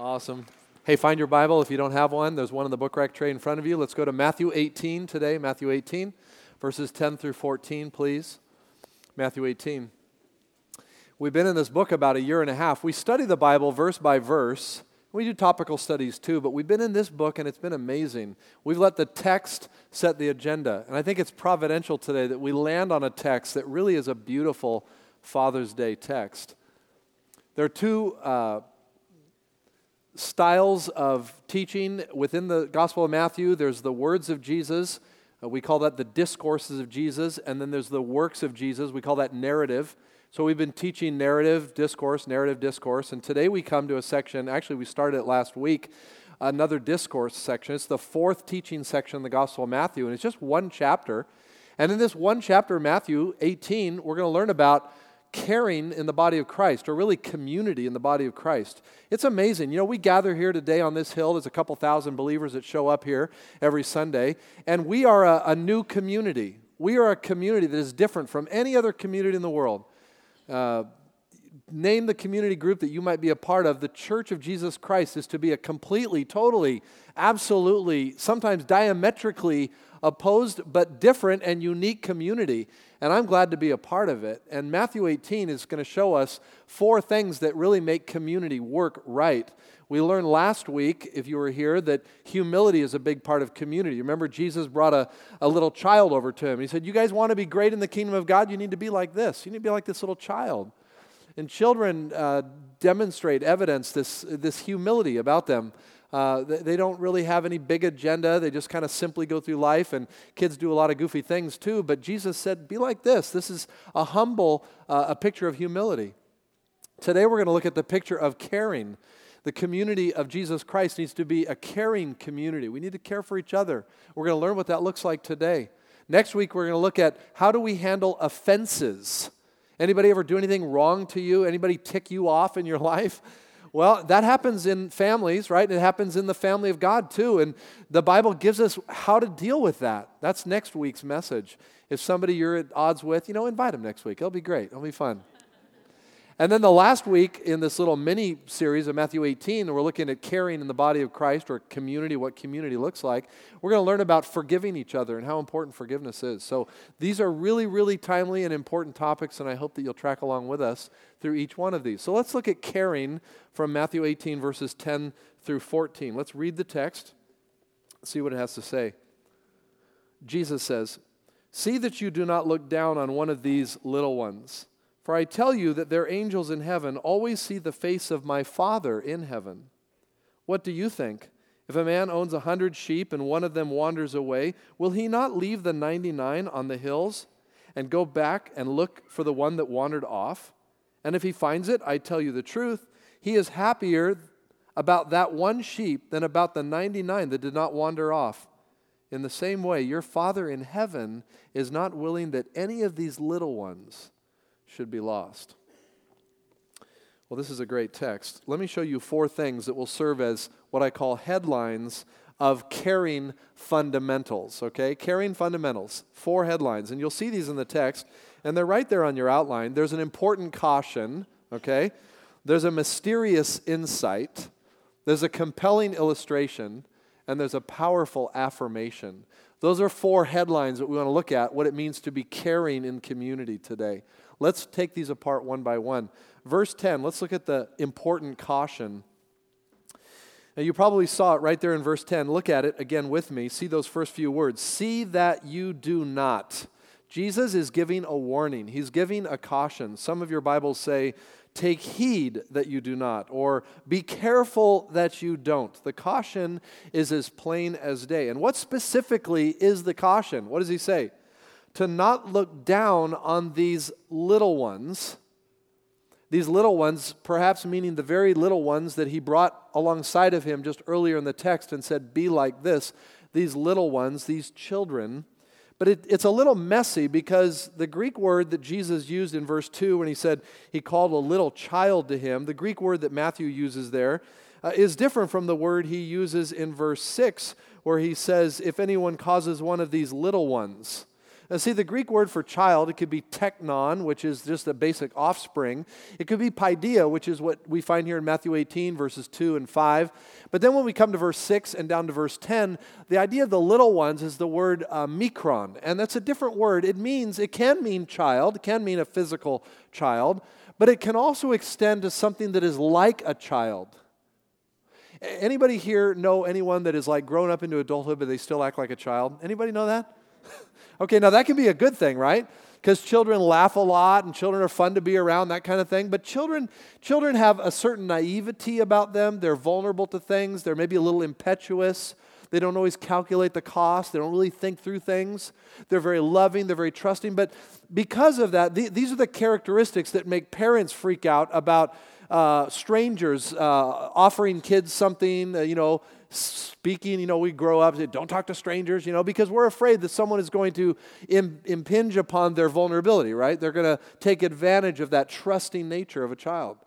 Awesome. Hey, find your Bible if you don't have one. There's one in the book rack tray in front of you. Let's go to Matthew 18 today. Matthew 18, verses 10 through 14, please. Matthew 18. We've been in this book about a year and a half. We study the Bible verse by verse. We do topical studies too, but we've been in this book and it's been amazing. We've let the text set the agenda. And I think it's providential today that we land on a text that really is a beautiful Father's Day text. There are two uh, styles of teaching within the Gospel of Matthew there's the words of Jesus, uh, we call that the discourses of Jesus, and then there's the works of Jesus, we call that narrative. So we've been teaching narrative, discourse, narrative, discourse, and today we come to a section, actually, we started it last week, another discourse section. It's the fourth teaching section in the Gospel of Matthew, and it's just one chapter. And in this one chapter, Matthew 18, we're going to learn about caring in the body of Christ, or really community in the body of Christ. It's amazing. You know, we gather here today on this hill. There's a couple thousand believers that show up here every Sunday, and we are a, a new community. We are a community that is different from any other community in the world. Uh, name the community group that you might be a part of. The Church of Jesus Christ is to be a completely, totally, absolutely, sometimes diametrically opposed but different and unique community. And I'm glad to be a part of it. And Matthew 18 is going to show us four things that really make community work right. We learned last week, if you were here, that humility is a big part of community. Remember, Jesus brought a, a little child over to him. He said, You guys want to be great in the kingdom of God? You need to be like this. You need to be like this little child. And children uh, demonstrate evidence, this, this humility about them. Uh, they, don't really have any big agenda. They just kind of simply go through life, and kids do a lot of goofy things too. But Jesus said, Be like this. This is a humble, uh, a picture of humility. Today, we're going to look at the picture of caring. The community of Jesus Christ needs to be a caring community. We need to care for each other. We're going to learn what that looks like today. Next week, we're going to look at how do we handle offenses. Anybody ever do anything wrong to you? Anybody tick you off in your life? Well, that happens in families, right? It happens in the family of God too. And the Bible gives us how to deal with that. That's next week's message. If somebody you're at odds with, you know, invite them next week. It'll be great. It'll be fun. And then the last week in this little mini series of Matthew 18, we're looking at caring in the body of Christ or community, what community looks like. We're going to learn about forgiving each other and how important forgiveness is. So these are really, really timely and important topics, and I hope that you'll track along with us through each one of these. So let's look at caring from Matthew 18, verses 10 through 14. Let's read the text, see what it has to say. Jesus says, See that you do not look down on one of these little ones. For I tell you that their angels in heaven always see the face of my Father in heaven. What do you think? If a man owns a hundred sheep and one of them wanders away, will he not leave the ninety nine on the hills and go back and look for the one that wandered off? And if he finds it, I tell you the truth, he is happier about that one sheep than about the 99 that did not wander off. In the same way, your Father in heaven is not willing that any of these little ones should be lost. Well, this is a great text. Let me show you four things that will serve as what I call headlines of caring fundamentals, okay? Caring fundamentals, four headlines. And you'll see these in the text, and they're right there on your outline. There's an important caution, okay? There's a mysterious insight, there's a compelling illustration, and there's a powerful affirmation. Those are four headlines that we want to look at what it means to be caring in community today. Let's take these apart one by one. Verse 10, let's look at the important caution. Now, you probably saw it right there in verse 10. Look at it again with me. See those first few words. See that you do not. Jesus is giving a warning, he's giving a caution. Some of your Bibles say, Take heed that you do not, or be careful that you don't. The caution is as plain as day. And what specifically is the caution? What does he say? To not look down on these little ones. These little ones, perhaps meaning the very little ones that he brought alongside of him just earlier in the text and said, Be like this. These little ones, these children. But it, it's a little messy because the Greek word that Jesus used in verse 2 when he said he called a little child to him, the Greek word that Matthew uses there, uh, is different from the word he uses in verse 6 where he says, If anyone causes one of these little ones, Now, see, the Greek word for child, it could be teknon, which is just a basic offspring. It could be paidion, which is what we find here in Matthew 18, verses 2 and 5. But then when we come to verse 6 and down to verse 10, the idea of the little ones is the word uh, mikron. And that's a different word. It means, it can mean child, it can mean a physical child, but it can also extend to something that is like a child. Anybody here know anyone that is like grown up into adulthood, but they still act like a child? Anybody know that? Okay, now that can be a good thing, right? Because children laugh a lot and children are fun to be around, that kind of thing. But children, children have a certain naivety about them. They're vulnerable to things. They're maybe a little impetuous. They don't always calculate the cost. They don't really think through things. They're very loving. They're very trusting. But because of that, th- these are the characteristics that make parents freak out about uh, strangers uh, offering kids something, uh, you know, speaking, you know, we grow up, don't talk to strangers, you know, because we're afraid that someone is going to Im- impinge upon their vulnerability, right? They're going to take advantage of that trusting nature of a child.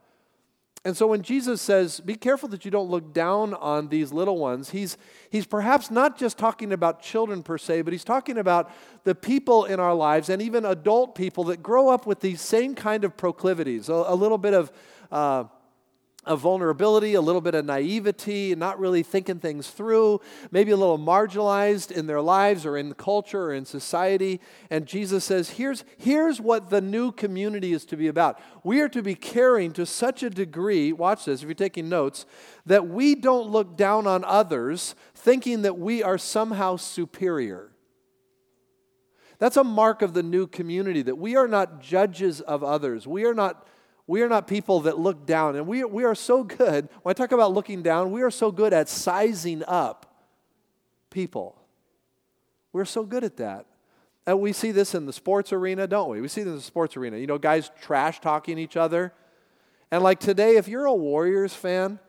And so when Jesus says, be careful that you don't look down on these little ones, he's, he's perhaps not just talking about children per se, but he's talking about the people in our lives and even adult people that grow up with these same kind of proclivities, a, a little bit of. Uh, of vulnerability, a little bit of naivety, not really thinking things through, maybe a little marginalized in their lives or in culture or in society. And Jesus says, here's, here's what the new community is to be about. We are to be caring to such a degree, watch this if you're taking notes, that we don't look down on others thinking that we are somehow superior. That's a mark of the new community, that we are not judges of others. We are not we are not people that look down. And we, we are so good, when I talk about looking down, we are so good at sizing up people. We're so good at that. And we see this in the sports arena, don't we? We see this in the sports arena. You know, guys trash talking each other. And like today, if you're a Warriors fan,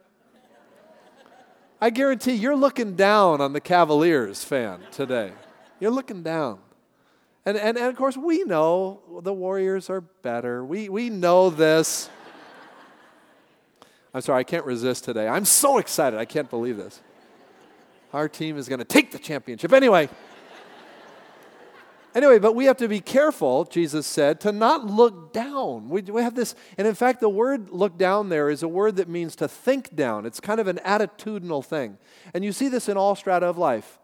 I guarantee you're looking down on the Cavaliers fan today. You're looking down. And, and, and of course, we know the Warriors are better. We, we know this. I'm sorry, I can't resist today. I'm so excited. I can't believe this. Our team is going to take the championship. Anyway. Anyway, but we have to be careful, Jesus said, to not look down. We, we have this, and in fact, the word look down there is a word that means to think down. It's kind of an attitudinal thing. And you see this in all strata of life.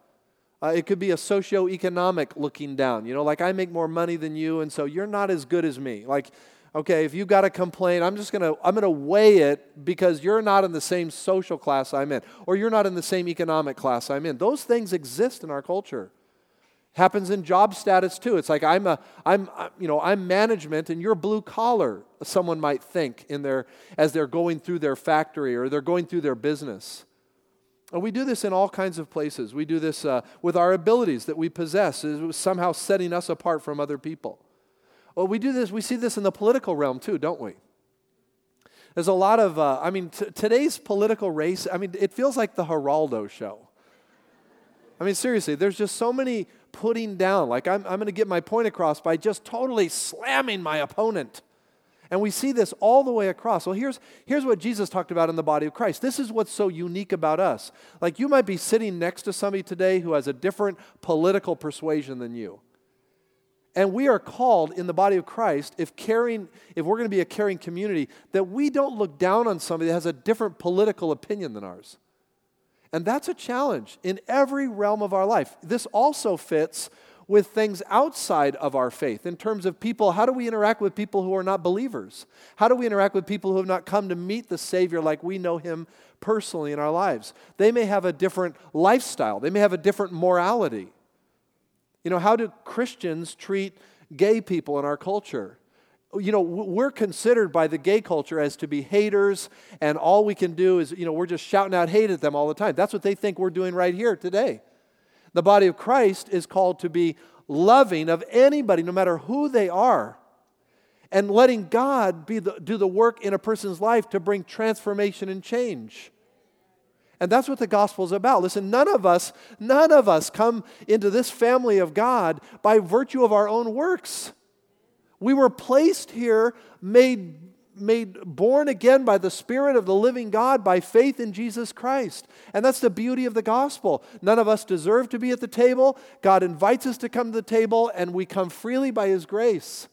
Uh, it could be a socio-economic looking down. You know, like I make more money than you, and so you're not as good as me. Like, okay, if you've got a complaint, I'm just gonna I'm gonna weigh it because you're not in the same social class I'm in, or you're not in the same economic class I'm in. Those things exist in our culture. Happens in job status too. It's like I'm a I'm you know I'm management and you're blue collar. Someone might think in their as they're going through their factory or they're going through their business. And we do this in all kinds of places. We do this uh, with our abilities that we possess, is somehow setting us apart from other people. Well, we do this, we see this in the political realm too, don't we? There's a lot of, uh, I mean, t- today's political race, I mean, it feels like the Geraldo show. I mean, seriously, there's just so many putting down. Like, I'm, I'm going to get my point across by just totally slamming my opponent. And we see this all the way across. Well, here's, here's what Jesus talked about in the body of Christ. This is what's so unique about us. Like you might be sitting next to somebody today who has a different political persuasion than you. And we are called in the body of Christ, if caring, if we're going to be a caring community, that we don't look down on somebody that has a different political opinion than ours. And that's a challenge in every realm of our life. This also fits with things outside of our faith in terms of people. How do we interact with people who are not believers? How do we interact with people who have not come to meet the Savior like we know Him personally in our lives? They may have a different lifestyle, they may have a different morality. You know, how do Christians treat gay people in our culture? you know, we're considered by the gay culture as to be haters, and all we can do is, you know, we're just shouting out hate at them all the time. That's what they think we're doing right here today. The body of Christ is called to be loving of anybody, no matter who they are, and letting God be the, do the work in a person's life to bring transformation and change. And that's what the gospel is about. Listen, none of us, none of us come into this family of God by virtue of our own works. We were placed here, made made born again by the Spirit of the living God by faith in Jesus Christ. And that's the beauty of the gospel. None of us deserve to be at the table. God invites us to come to the table, and we come freely by His grace.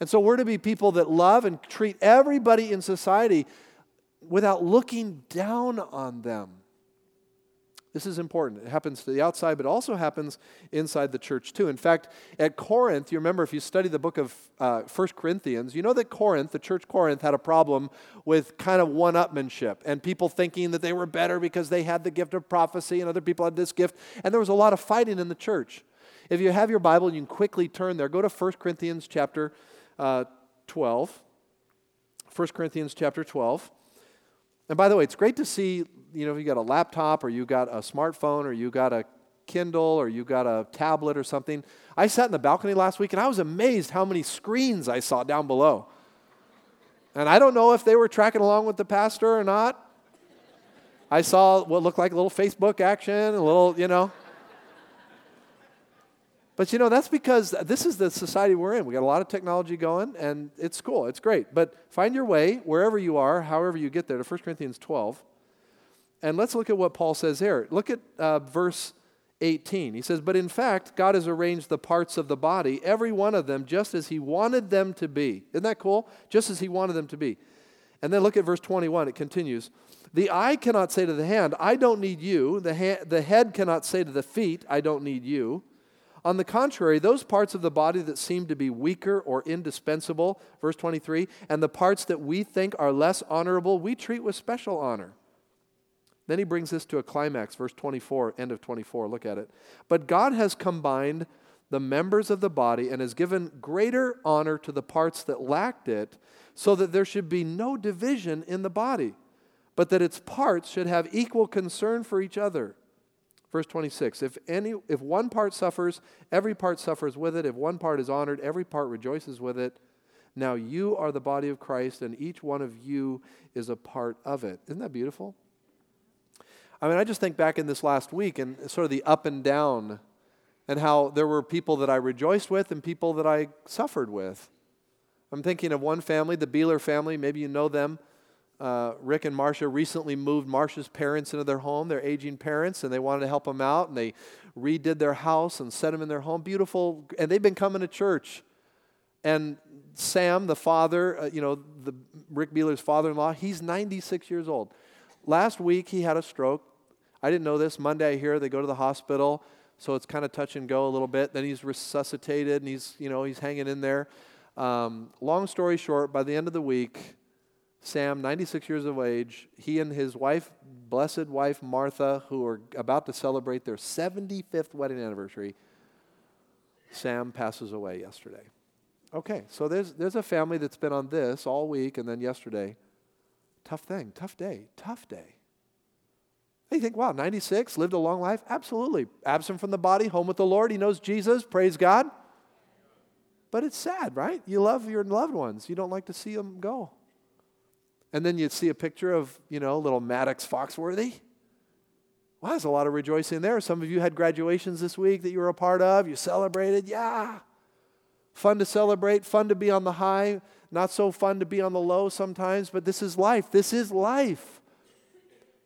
And so we're to be people that love and treat everybody in society without looking down on them. This is important. It happens to the outside, but also happens inside the church too. In fact, at Corinth, you remember if you study the book of uh, 1 Corinthians, you know that Corinth, the church Corinth, had a problem with kind of one upmanship and people thinking that they were better because they had the gift of prophecy and other people had this gift. And there was a lot of fighting in the church. If you have your Bible, you can quickly turn there. Go to 1 Corinthians chapter uh, 12. 1 Corinthians chapter 12. And by the way, it's great to see, you know, if you got a laptop or you got a smartphone or you got a Kindle or you got a tablet or something. I sat in the balcony last week and I was amazed how many screens I saw down below. And I don't know if they were tracking along with the pastor or not. I saw what looked like a little Facebook action, a little, you know. But you know, that's because this is the society we're in. We got a lot of technology going, and it's cool, it's great. But find your way, wherever you are, however you get there, to 1 Corinthians 12. And let's look at what Paul says here. Look at uh, verse 18. He says, But in fact, God has arranged the parts of the body, every one of them, just as He wanted them to be. Isn't that cool? Just as He wanted them to be. And then look at verse 21. It continues. The eye cannot say to the hand, I don't need you. The, ha- the head cannot say to the feet, I don't need you. On the contrary, those parts of the body that seem to be weaker or indispensable, verse 23, and the parts that we think are less honorable, we treat with special honor. Then he brings this to a climax, verse 24, end of 24. Look at it. But God has combined the members of the body and has given greater honor to the parts that lacked it, so that there should be no division in the body, but that its parts should have equal concern for each other. Verse 26 if, any, if one part suffers, every part suffers with it. If one part is honored, every part rejoices with it. Now you are the body of Christ, and each one of you is a part of it. Isn't that beautiful? I mean, I just think back in this last week and sort of the up and down, and how there were people that I rejoiced with and people that I suffered with. I'm thinking of one family, the Beeler family, maybe you know them. Uh, Rick and Marcia recently moved Marcia's parents into their home, their aging parents, and they wanted to help them out, and they redid their house and set them in their home. Beautiful, and they've been coming to church. And Sam, the father, uh, you know, the Rick Beeler's father-in-law, he's 96 years old. Last week he had a stroke. I didn't know this. Monday I hear they go to the hospital, so it's kind of touch and go a little bit. Then he's resuscitated, and he's, you know, he's hanging in there. Um, long story short, by the end of the week, Sam, 96 years of age, he and his wife, blessed wife Martha, who are about to celebrate their 75th wedding anniversary, Sam passes away yesterday. Okay, so there's, there's a family that's been on this all week and then yesterday. Tough thing, tough day, tough day. You think, wow, 96, lived a long life? Absolutely. Absent from the body, home with the Lord. He knows Jesus, praise God. But it's sad, right? You love your loved ones. You don't like to see them go. And then you'd see a picture of, you know, little Maddox Foxworthy. Wow, there's a lot of rejoicing there. Some of you had graduations this week that you were a part of. You celebrated. Yeah. Fun to celebrate, fun to be on the high, not so fun to be on the low sometimes, but this is life. This is life.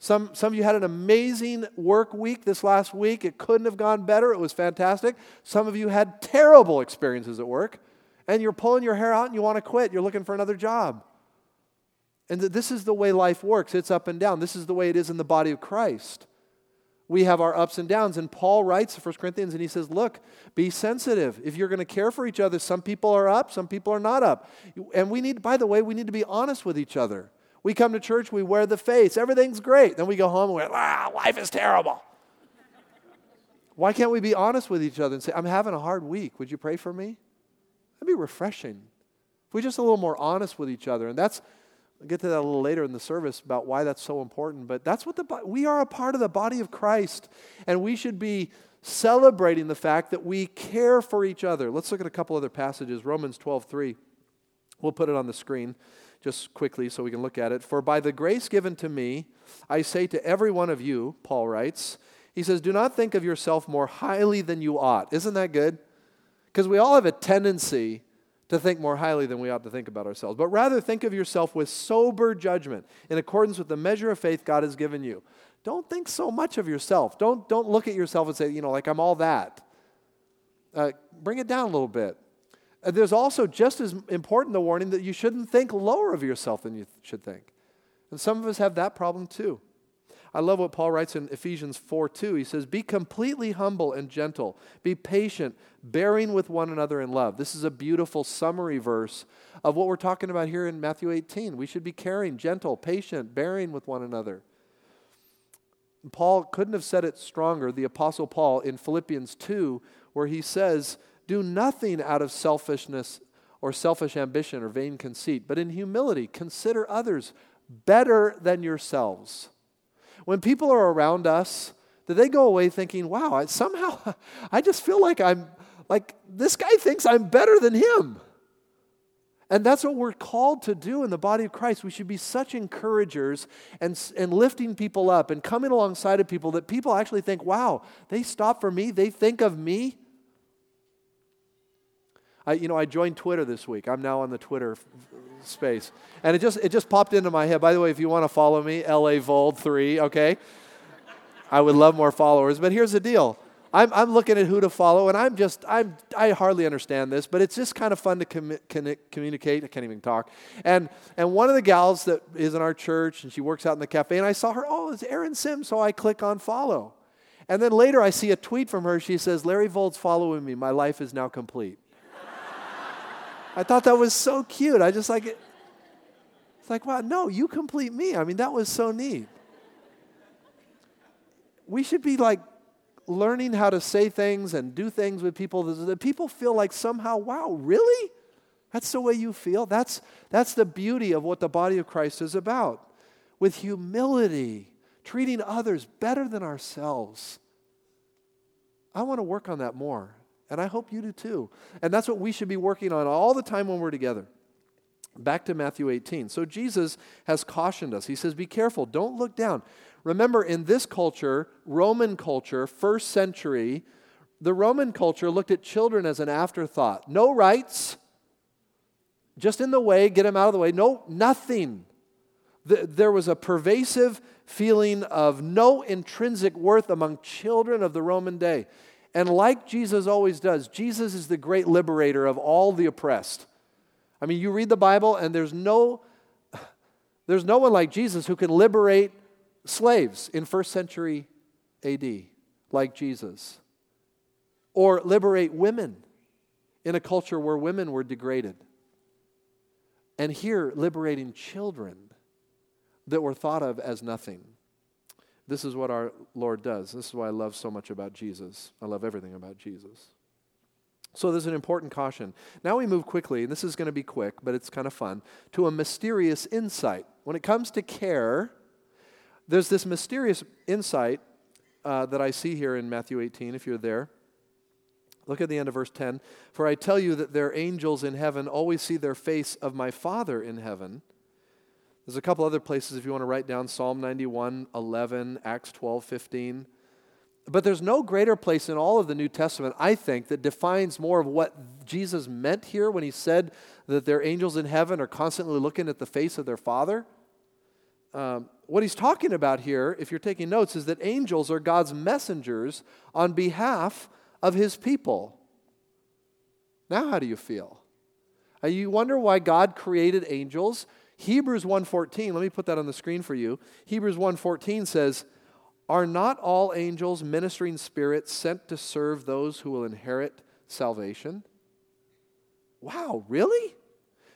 Some, some of you had an amazing work week this last week. It couldn't have gone better. It was fantastic. Some of you had terrible experiences at work, and you're pulling your hair out and you want to quit. You're looking for another job. And this is the way life works it's up and down. This is the way it is in the body of Christ. We have our ups and downs. And Paul writes to 1 Corinthians and he says, Look, be sensitive. If you're going to care for each other, some people are up, some people are not up. And we need, by the way, we need to be honest with each other. We come to church, we wear the face, everything's great. Then we go home and we're, ah, life is terrible. Why can't we be honest with each other and say, I'm having a hard week. Would you pray for me? That'd be refreshing. If we're just a little more honest with each other. And that's I'll get to that a little later in the service about why that's so important. But that's what the we are a part of the body of Christ, and we should be celebrating the fact that we care for each other. Let's look at a couple other passages. Romans 12:3. We'll put it on the screen just quickly so we can look at it. For by the grace given to me, I say to every one of you, Paul writes, he says, Do not think of yourself more highly than you ought. Isn't that good? Because we all have a tendency to think more highly than we ought to think about ourselves, but rather think of yourself with sober judgment in accordance with the measure of faith God has given you. Don't think so much of yourself. Don't, don't look at yourself and say, you know, like I'm all that. Uh, bring it down a little bit. Uh, there's also just as important the warning that you shouldn't think lower of yourself than you should think. And some of us have that problem too. I love what Paul writes in Ephesians 4 2. He says, Be completely humble and gentle, be patient, bearing with one another in love. This is a beautiful summary verse of what we're talking about here in Matthew 18. We should be caring, gentle, patient, bearing with one another. Paul couldn't have said it stronger, the Apostle Paul, in Philippians 2, where he says, Do nothing out of selfishness or selfish ambition or vain conceit, but in humility consider others better than yourselves. When people are around us, do they go away thinking, wow, I, somehow I just feel like I'm, like this guy thinks I'm better than him? And that's what we're called to do in the body of Christ. We should be such encouragers and, and lifting people up and coming alongside of people that people actually think, wow, they stop for me, they think of me. I, you know, I joined Twitter this week. I'm now on the Twitter space. And it just, it just popped into my head. By the way, if you want to follow me, LA Vold 3, okay? I would love more followers. But here's the deal I'm, I'm looking at who to follow, and I'm just, I'm, I hardly understand this, but it's just kind of fun to com- communicate. I can't even talk. And, and one of the gals that is in our church, and she works out in the cafe, and I saw her, oh, it's Erin Sims, so I click on follow. And then later I see a tweet from her. She says, Larry Vold's following me. My life is now complete. I thought that was so cute. I just like it. It's like, wow, no, you complete me. I mean, that was so neat. We should be like learning how to say things and do things with people that people feel like somehow, wow, really? That's the way you feel? That's, that's the beauty of what the body of Christ is about. With humility, treating others better than ourselves. I want to work on that more. And I hope you do too. And that's what we should be working on all the time when we're together. Back to Matthew 18. So Jesus has cautioned us. He says, Be careful, don't look down. Remember, in this culture, Roman culture, first century, the Roman culture looked at children as an afterthought. No rights, just in the way, get them out of the way. No, nothing. There was a pervasive feeling of no intrinsic worth among children of the Roman day. And like Jesus always does, Jesus is the great liberator of all the oppressed. I mean, you read the Bible and there's no there's no one like Jesus who can liberate slaves in first century AD like Jesus. Or liberate women in a culture where women were degraded. And here liberating children that were thought of as nothing. This is what our Lord does. This is why I love so much about Jesus. I love everything about Jesus. So there's an important caution. Now we move quickly, and this is going to be quick, but it's kind of fun, to a mysterious insight. When it comes to care, there's this mysterious insight uh, that I see here in Matthew 18, if you're there. Look at the end of verse 10. For I tell you that their angels in heaven always see their face of my Father in heaven. There's a couple other places if you want to write down Psalm 91, 11, Acts 12, 15. But there's no greater place in all of the New Testament, I think, that defines more of what Jesus meant here when he said that their angels in heaven are constantly looking at the face of their Father. Um, what he's talking about here, if you're taking notes, is that angels are God's messengers on behalf of his people. Now, how do you feel? You wonder why God created angels Hebrews 1:14, let me put that on the screen for you. Hebrews 1:14 says, "Are not all angels ministering spirits sent to serve those who will inherit salvation?" Wow, really?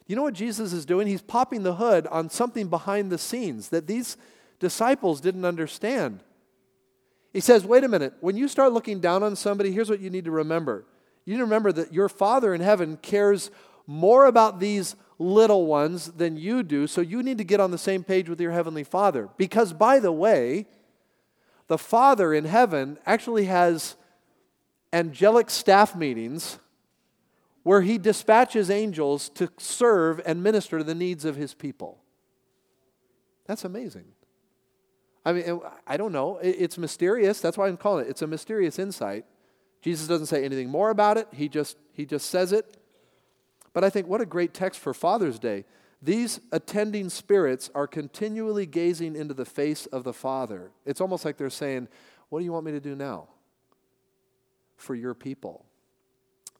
You know what Jesus is doing? He's popping the hood on something behind the scenes that these disciples didn't understand. He says, wait a minute, when you start looking down on somebody, here's what you need to remember. You need to remember that your Father in heaven cares more about these little ones than you do, so you need to get on the same page with your Heavenly Father. Because, by the way, the Father in heaven actually has angelic staff meetings where he dispatches angels to serve and minister to the needs of his people. That's amazing. I mean, I don't know. It's mysterious. That's why I'm calling it. It's a mysterious insight. Jesus doesn't say anything more about it. He just, he just says it But I think what a great text for Father's Day. These attending spirits are continually gazing into the face of the Father. It's almost like they're saying, What do you want me to do now for your people?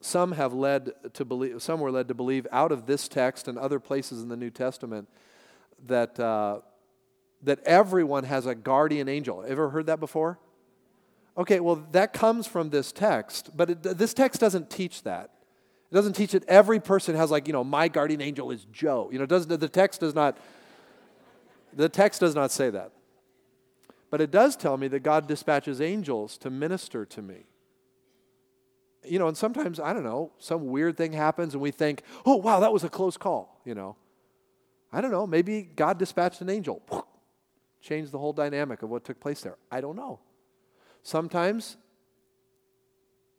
Some have led to believe, some were led to believe out of this text and other places in the New Testament that, uh, that everyone has a guardian angel. Ever heard that before? Okay, well, that comes from this text, but it, this text doesn't teach that. Doesn't teach that every person has like, you know, my guardian angel is Joe. You know, does the text does not the text does not say that. But it does tell me that God dispatches angels to minister to me. You know, and sometimes, I don't know, some weird thing happens and we think, oh, wow, that was a close call, you know. I don't know, maybe God dispatched an angel, changed the whole dynamic of what took place there. I don't know. Sometimes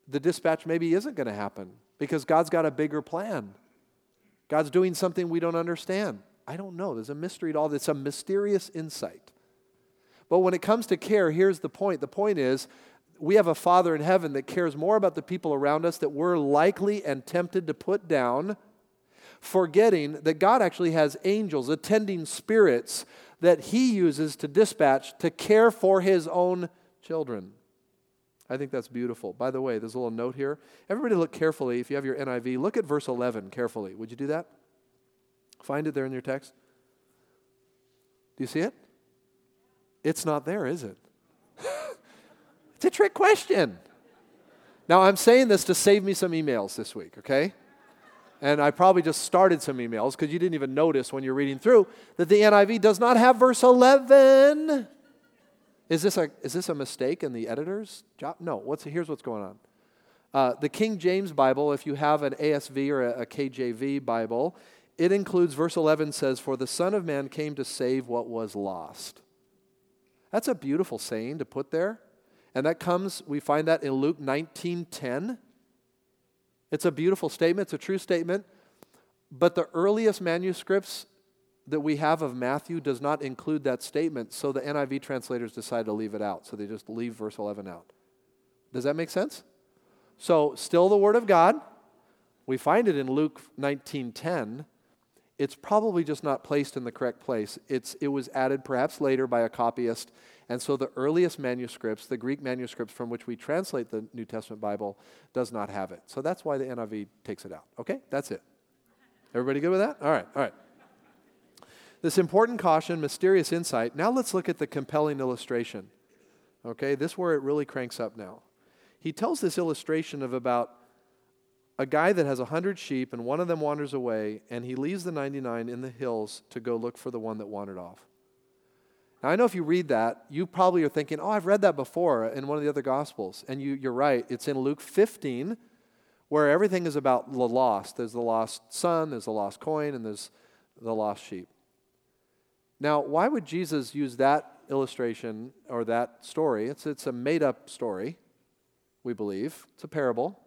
the dispatch maybe isn't going to happen because God's got a bigger plan. God's doing something we don't understand. I don't know. There's a mystery to all this, a mysterious insight. But when it comes to care, here's the point. The point is, we have a Father in heaven that cares more about the people around us that we're likely and tempted to put down, forgetting that God actually has angels, attending spirits that He uses to dispatch to care for His own children. I think that's beautiful. By the way, there's a little note here. Everybody look carefully. If you have your NIV, look at verse 11 carefully. Would you do that? Find it there in your text. Do you see it? It's not there, is it? it's a trick question. Now, I'm saying this to save me some emails this week, okay? And I probably just started some emails because you didn't even notice when you're reading through that the NIV does not have verse 11. Is this a, is this a mistake in the editor's job? No. What's, here's what's going on. Uh, the King James Bible, if you have an ASV or a, a KJV Bible, it includes verse 11 says, For the Son of Man came to save what was lost. That's a beautiful saying to put there. And that comes, we find that in Luke 19:10. It's a beautiful statement, it's a true statement. But the earliest manuscripts that we have of Matthew does not include that statement, so the NIV translators decide to leave it out. So they just leave verse 11 out. Does that make sense? So, still the Word of God. We find it in Luke 19:10. It's probably just not placed in the correct place. It's, it was added perhaps later by a copyist. And so the earliest manuscripts, the Greek manuscripts from which we translate the New Testament Bible, does not have it. So that's why the NIV takes it out. Okay? That's it. Everybody good with that? All right, all right. This important caution, mysterious insight. Now let's look at the compelling illustration. Okay, this where it really cranks up now. He tells this illustration of about a guy that has a hundred sheep and one of them wanders away and he leaves the 99 in the hills to go look for the one that wandered off. Now, I know if you read that, you probably are thinking, oh, I've read that before in one of the other Gospels. And you, you're right. It's in Luke 15, where everything is about the lost. There's the lost son, there's the lost coin, and there's the lost sheep. Now, why would Jesus use that illustration or that story? It's, it's a made up story, we believe. It's a parable.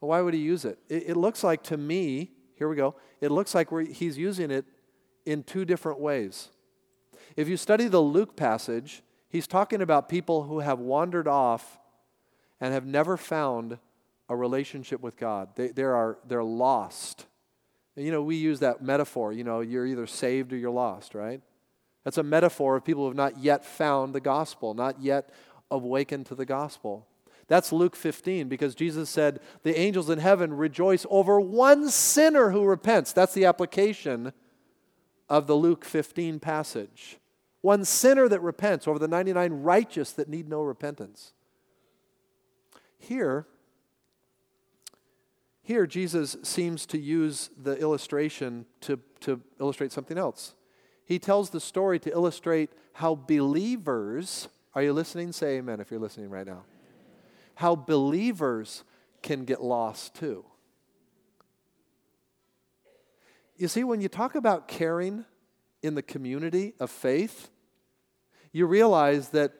Well, why would he use it? it? it? looks like to me, here we go, it looks like he's using it in two different ways. If you study the Luke passage, he's talking about people who have wandered off and have never found a relationship with God. They, they are, they're lost. You know, we use that metaphor, you know, you're either saved or you're lost, right? That's a metaphor of people who have not yet found the gospel, not yet awakened to the gospel. That's Luke 15 because Jesus said, The angels in heaven rejoice over one sinner who repents. That's the application of the Luke 15 passage. One sinner that repents over the 99 righteous that need no repentance. Here, here Jesus seems to use the illustration to, to illustrate something else. He tells the story to illustrate how believers, are you listening? Say amen if you're listening right now. How believers can get lost too. You see, when you talk about caring in the community of faith, you realize that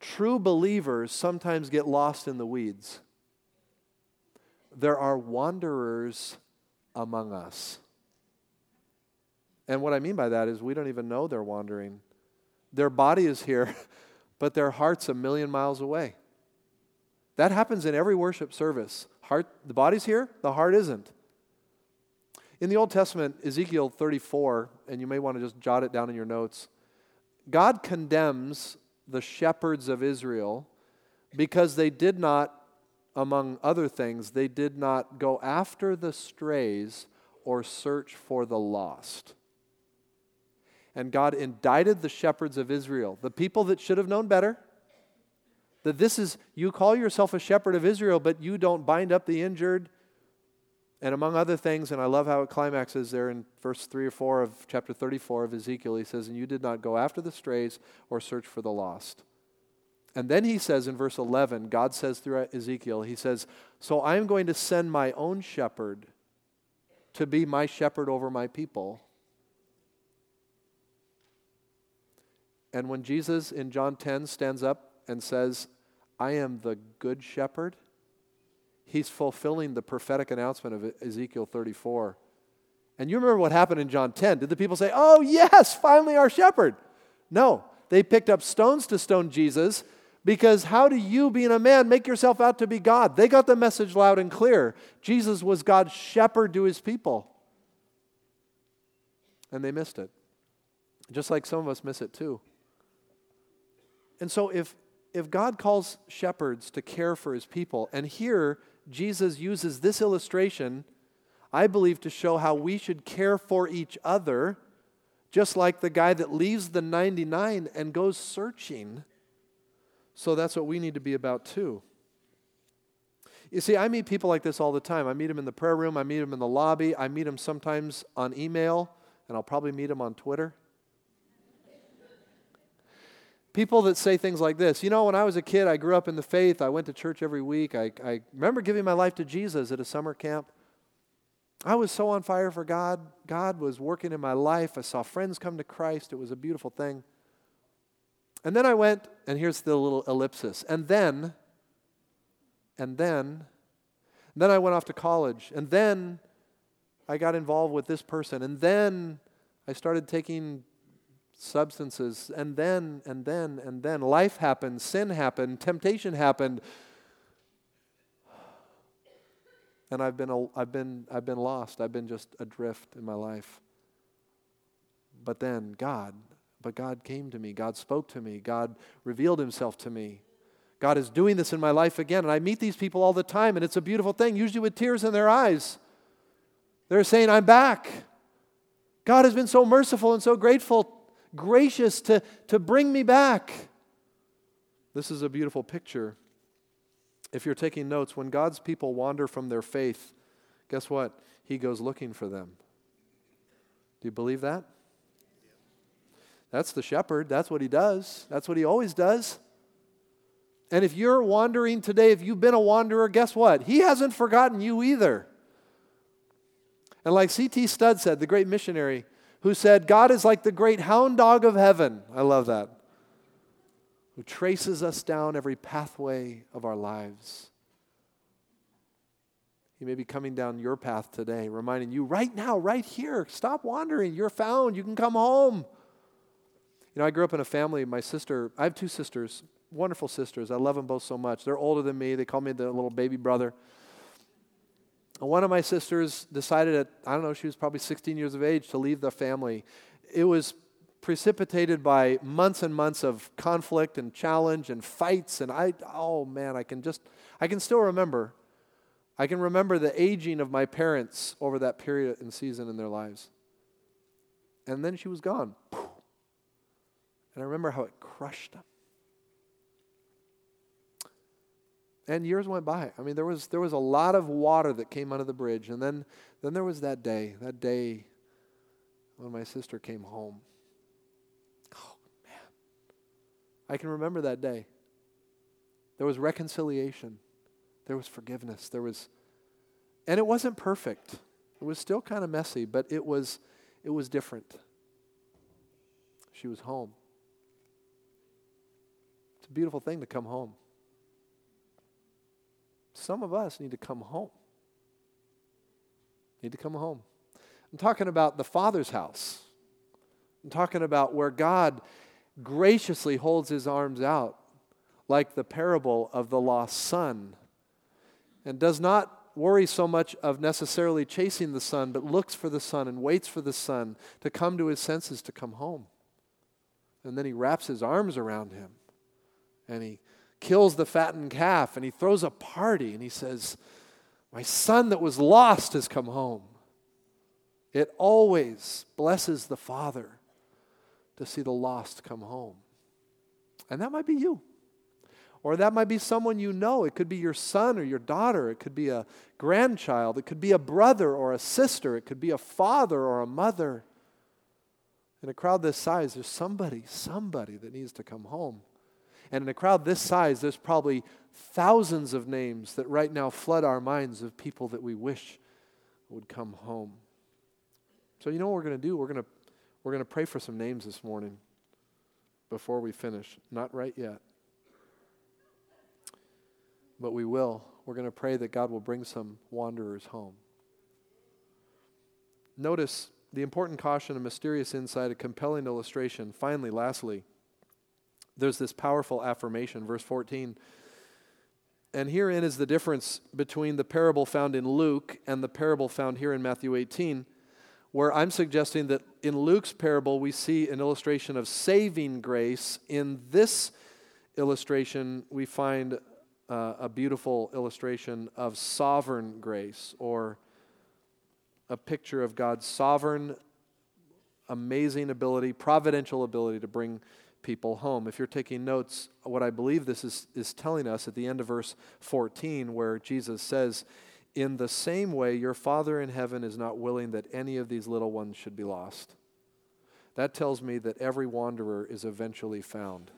true believers sometimes get lost in the weeds. There are wanderers among us. And what I mean by that is we don't even know they're wandering. Their body is here, but their heart's a million miles away. That happens in every worship service. Heart, the body's here, the heart isn't. In the Old Testament, Ezekiel 34, and you may want to just jot it down in your notes, God condemns the shepherds of Israel because they did not, among other things, they did not go after the strays or search for the lost. And God indicted the shepherds of Israel, the people that should have known better. That this is, you call yourself a shepherd of Israel, but you don't bind up the injured. And among other things, and I love how it climaxes there in verse 3 or 4 of chapter 34 of Ezekiel, he says, And you did not go after the strays or search for the lost. And then he says in verse 11, God says through Ezekiel, He says, So I'm going to send my own shepherd to be my shepherd over my people. And when Jesus in John 10 stands up and says, I am the good shepherd, he's fulfilling the prophetic announcement of Ezekiel 34. And you remember what happened in John 10. Did the people say, Oh, yes, finally our shepherd? No. They picked up stones to stone Jesus because how do you, being a man, make yourself out to be God? They got the message loud and clear. Jesus was God's shepherd to his people. And they missed it. Just like some of us miss it too. And so if if God calls shepherds to care for his people, and here Jesus uses this illustration, I believe, to show how we should care for each other, just like the guy that leaves the 99 and goes searching. So that's what we need to be about too. You see, I meet people like this all the time. I meet them in the prayer room, I meet them in the lobby, I meet them sometimes on email, and I'll probably meet them on Twitter. People that say things like this, you know, when I was a kid, I grew up in the faith. I went to church every week. I, I remember giving my life to Jesus at a summer camp. I was so on fire for God. God was working in my life. I saw friends come to Christ. It was a beautiful thing. And then I went, and here's the little ellipsis. And then, and then, and then I went off to college. And then I got involved with this person. And then I started taking substances, and then, and then, and then life happened, sin happened, temptation happened. And I've been, I've, been, I've been lost. I've been just adrift in my life. But then God, but God came to me. God spoke to me. God revealed himself to me. God is doing this in my life again. And I meet these people all the time, and it's a beautiful thing, usually with tears in their eyes. They're saying, I'm back. God has been so merciful and so grateful gracious to, to bring me back. This is a beautiful picture. If you're taking notes, when God's people wander from their faith, guess what? He goes looking for them. Do you believe that? That's the shepherd. That's what he does. That's what he always does. And if you're wandering today, if you've been a wanderer, guess what? He hasn't forgotten you either. And like C.T. Studd said, the great missionary, who said, God is like the great hound dog of heaven. I love that. Who traces us down every pathway of our lives. He may be coming down your path today, reminding you right now, right here, stop wandering. You're found. You can come home. You know, I grew up in a family. My sister, I have two sisters, wonderful sisters. I love them both so much. They're older than me. They call me the little baby brother one of my sisters decided at, I don't know, she was probably 16 years of age to leave the family. It was precipitated by months and months of conflict and challenge and fights. And I, oh man, I can just, I can still remember. I can remember the aging of my parents over that period and season in their lives. And then she was gone. And I remember how it crushed them. And years went by. I mean, there was, there was a lot of water that came under the bridge. And then, then there was that day, that day when my sister came home. Oh, man. I can remember that day. There was reconciliation, there was forgiveness, there was, and it wasn't perfect. It was still kind of messy, but it was, it was different. She was home. It's a beautiful thing to come home. Some of us need to come home. Need to come home. I'm talking about the Father's house. I'm talking about where God graciously holds his arms out, like the parable of the lost son, and does not worry so much of necessarily chasing the son, but looks for the son and waits for the son to come to his senses to come home. And then he wraps his arms around him and he kills the fattened calf and he throws a party and he says, My son that was lost has come home. It always blesses the Father to see the lost come home. And that might be you. Or that might be someone you know. It could be your son or your daughter. It could be a grandchild. It could be a brother or a sister. It could be a father or a mother. In a crowd this size, there's somebody, somebody that needs to come home. And in a crowd this size, there's probably thousands of names that right now flood our minds of people that we wish would come home. So, you know what we're going to do? We're going to, we're going to pray for some names this morning before we finish. Not right yet. But we will. We're going to pray that God will bring some wanderers home. Notice the important caution, a mysterious insight, a compelling illustration. Finally, lastly, there's this powerful affirmation, verse 14. And herein is the difference between the parable found in Luke and the parable found here in Matthew 18, where I'm suggesting that in Luke's parable we see an illustration of saving grace. In this illustration, we find uh, a beautiful illustration of sovereign grace or a picture of God's sovereign, amazing ability, providential ability to bring people home. If you're taking notes, what I believe this is, is telling us at the end of verse 14, where Jesus says, In the same way, your Father in heaven is not willing that any of these little ones should be lost. That tells me that every wanderer is eventually found.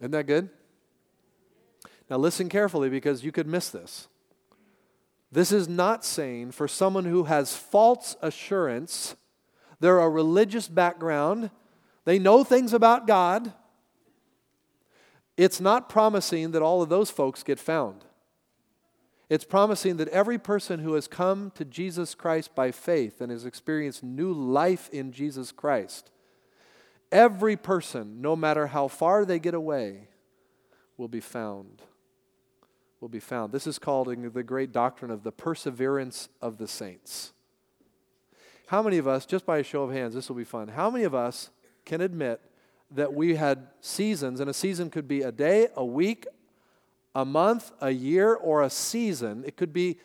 Isn't that good? Now, listen carefully because you could miss this. This is not saying for someone who has false assurance, they're a religious background, they know things about God. It's not promising that all of those folks get found. It's promising that every person who has come to Jesus Christ by faith and has experienced new life in Jesus Christ, every person, no matter how far they get away, will be found will be found. This is called the great doctrine of the perseverance of the saints. How many of us, just by a show of hands, this will be fun, how many of us can admit that we had seasons, and a season could be a day, a week, a month, a year, or a season? It could be,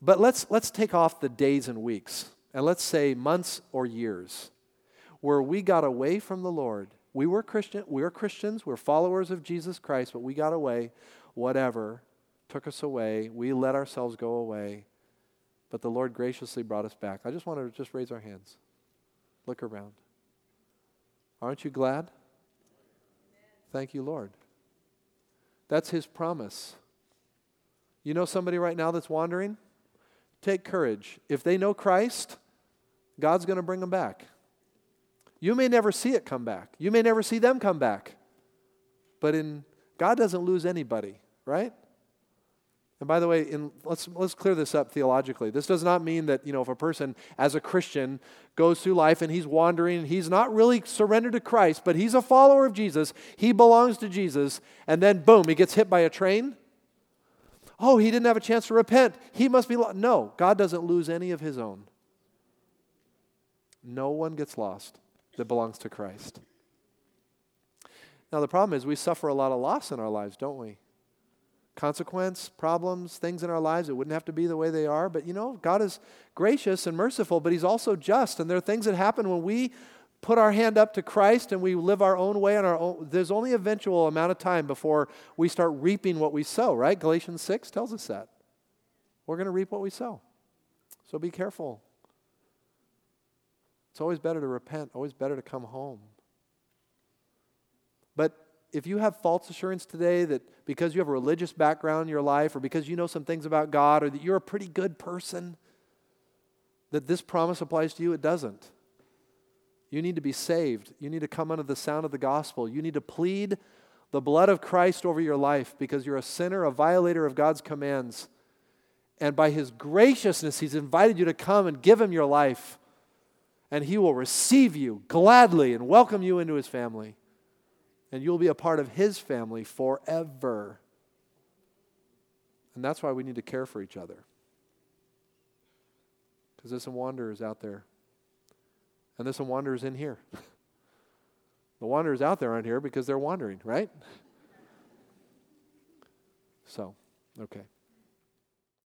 but let's, let's take off the days and weeks, and let's say months or years, where we got away from the Lord. We were Christian, we were Christians, we're followers of Jesus Christ, but we got away, whatever took us away. We let ourselves go away. But the Lord graciously brought us back. I just want to just raise our hands. Look around. Aren't you glad? Thank you, Lord. That's His promise. You know somebody right now that's wandering? Take courage. If they know Christ, God's going to bring them back. You may never see it come back. You may never see them come back. But in God doesn't lose anybody, right? And by the way, in, let's, let's clear this up theologically. This does not mean that, you know, if a person as a Christian goes through life and he's wandering, he's not really surrendered to Christ, but he's a follower of Jesus, he belongs to Jesus, and then boom, he gets hit by a train. Oh, he didn't have a chance to repent. He must be lost. No, God doesn't lose any of his own. No one gets lost that belongs to Christ. Now, the problem is we suffer a lot of loss in our lives, don't we? Consequence, problems, things in our lives. It wouldn't have to be the way they are. But you know, God is gracious and merciful, but He's also just. And there are things that happen when we put our hand up to Christ and we live our own way on our own. There's only eventual amount of time before we start reaping what we sow, right? Galatians 6 tells us that. We're going to reap what we sow. So be careful. It's always better to repent, always better to come home. But if you have false assurance today that because you have a religious background in your life or because you know some things about God or that you're a pretty good person, that this promise applies to you, it doesn't. You need to be saved. You need to come under the sound of the gospel. You need to plead the blood of Christ over your life because you're a sinner, a violator of God's commands. And by His graciousness, He's invited you to come and give Him your life. And He will receive you gladly and welcome you into His family and you'll be a part of his family forever. And that's why we need to care for each other. Because there's some wanderers out there. And there's some wanderers in here. the wanderers out there aren't here because they're wandering, right? So, okay.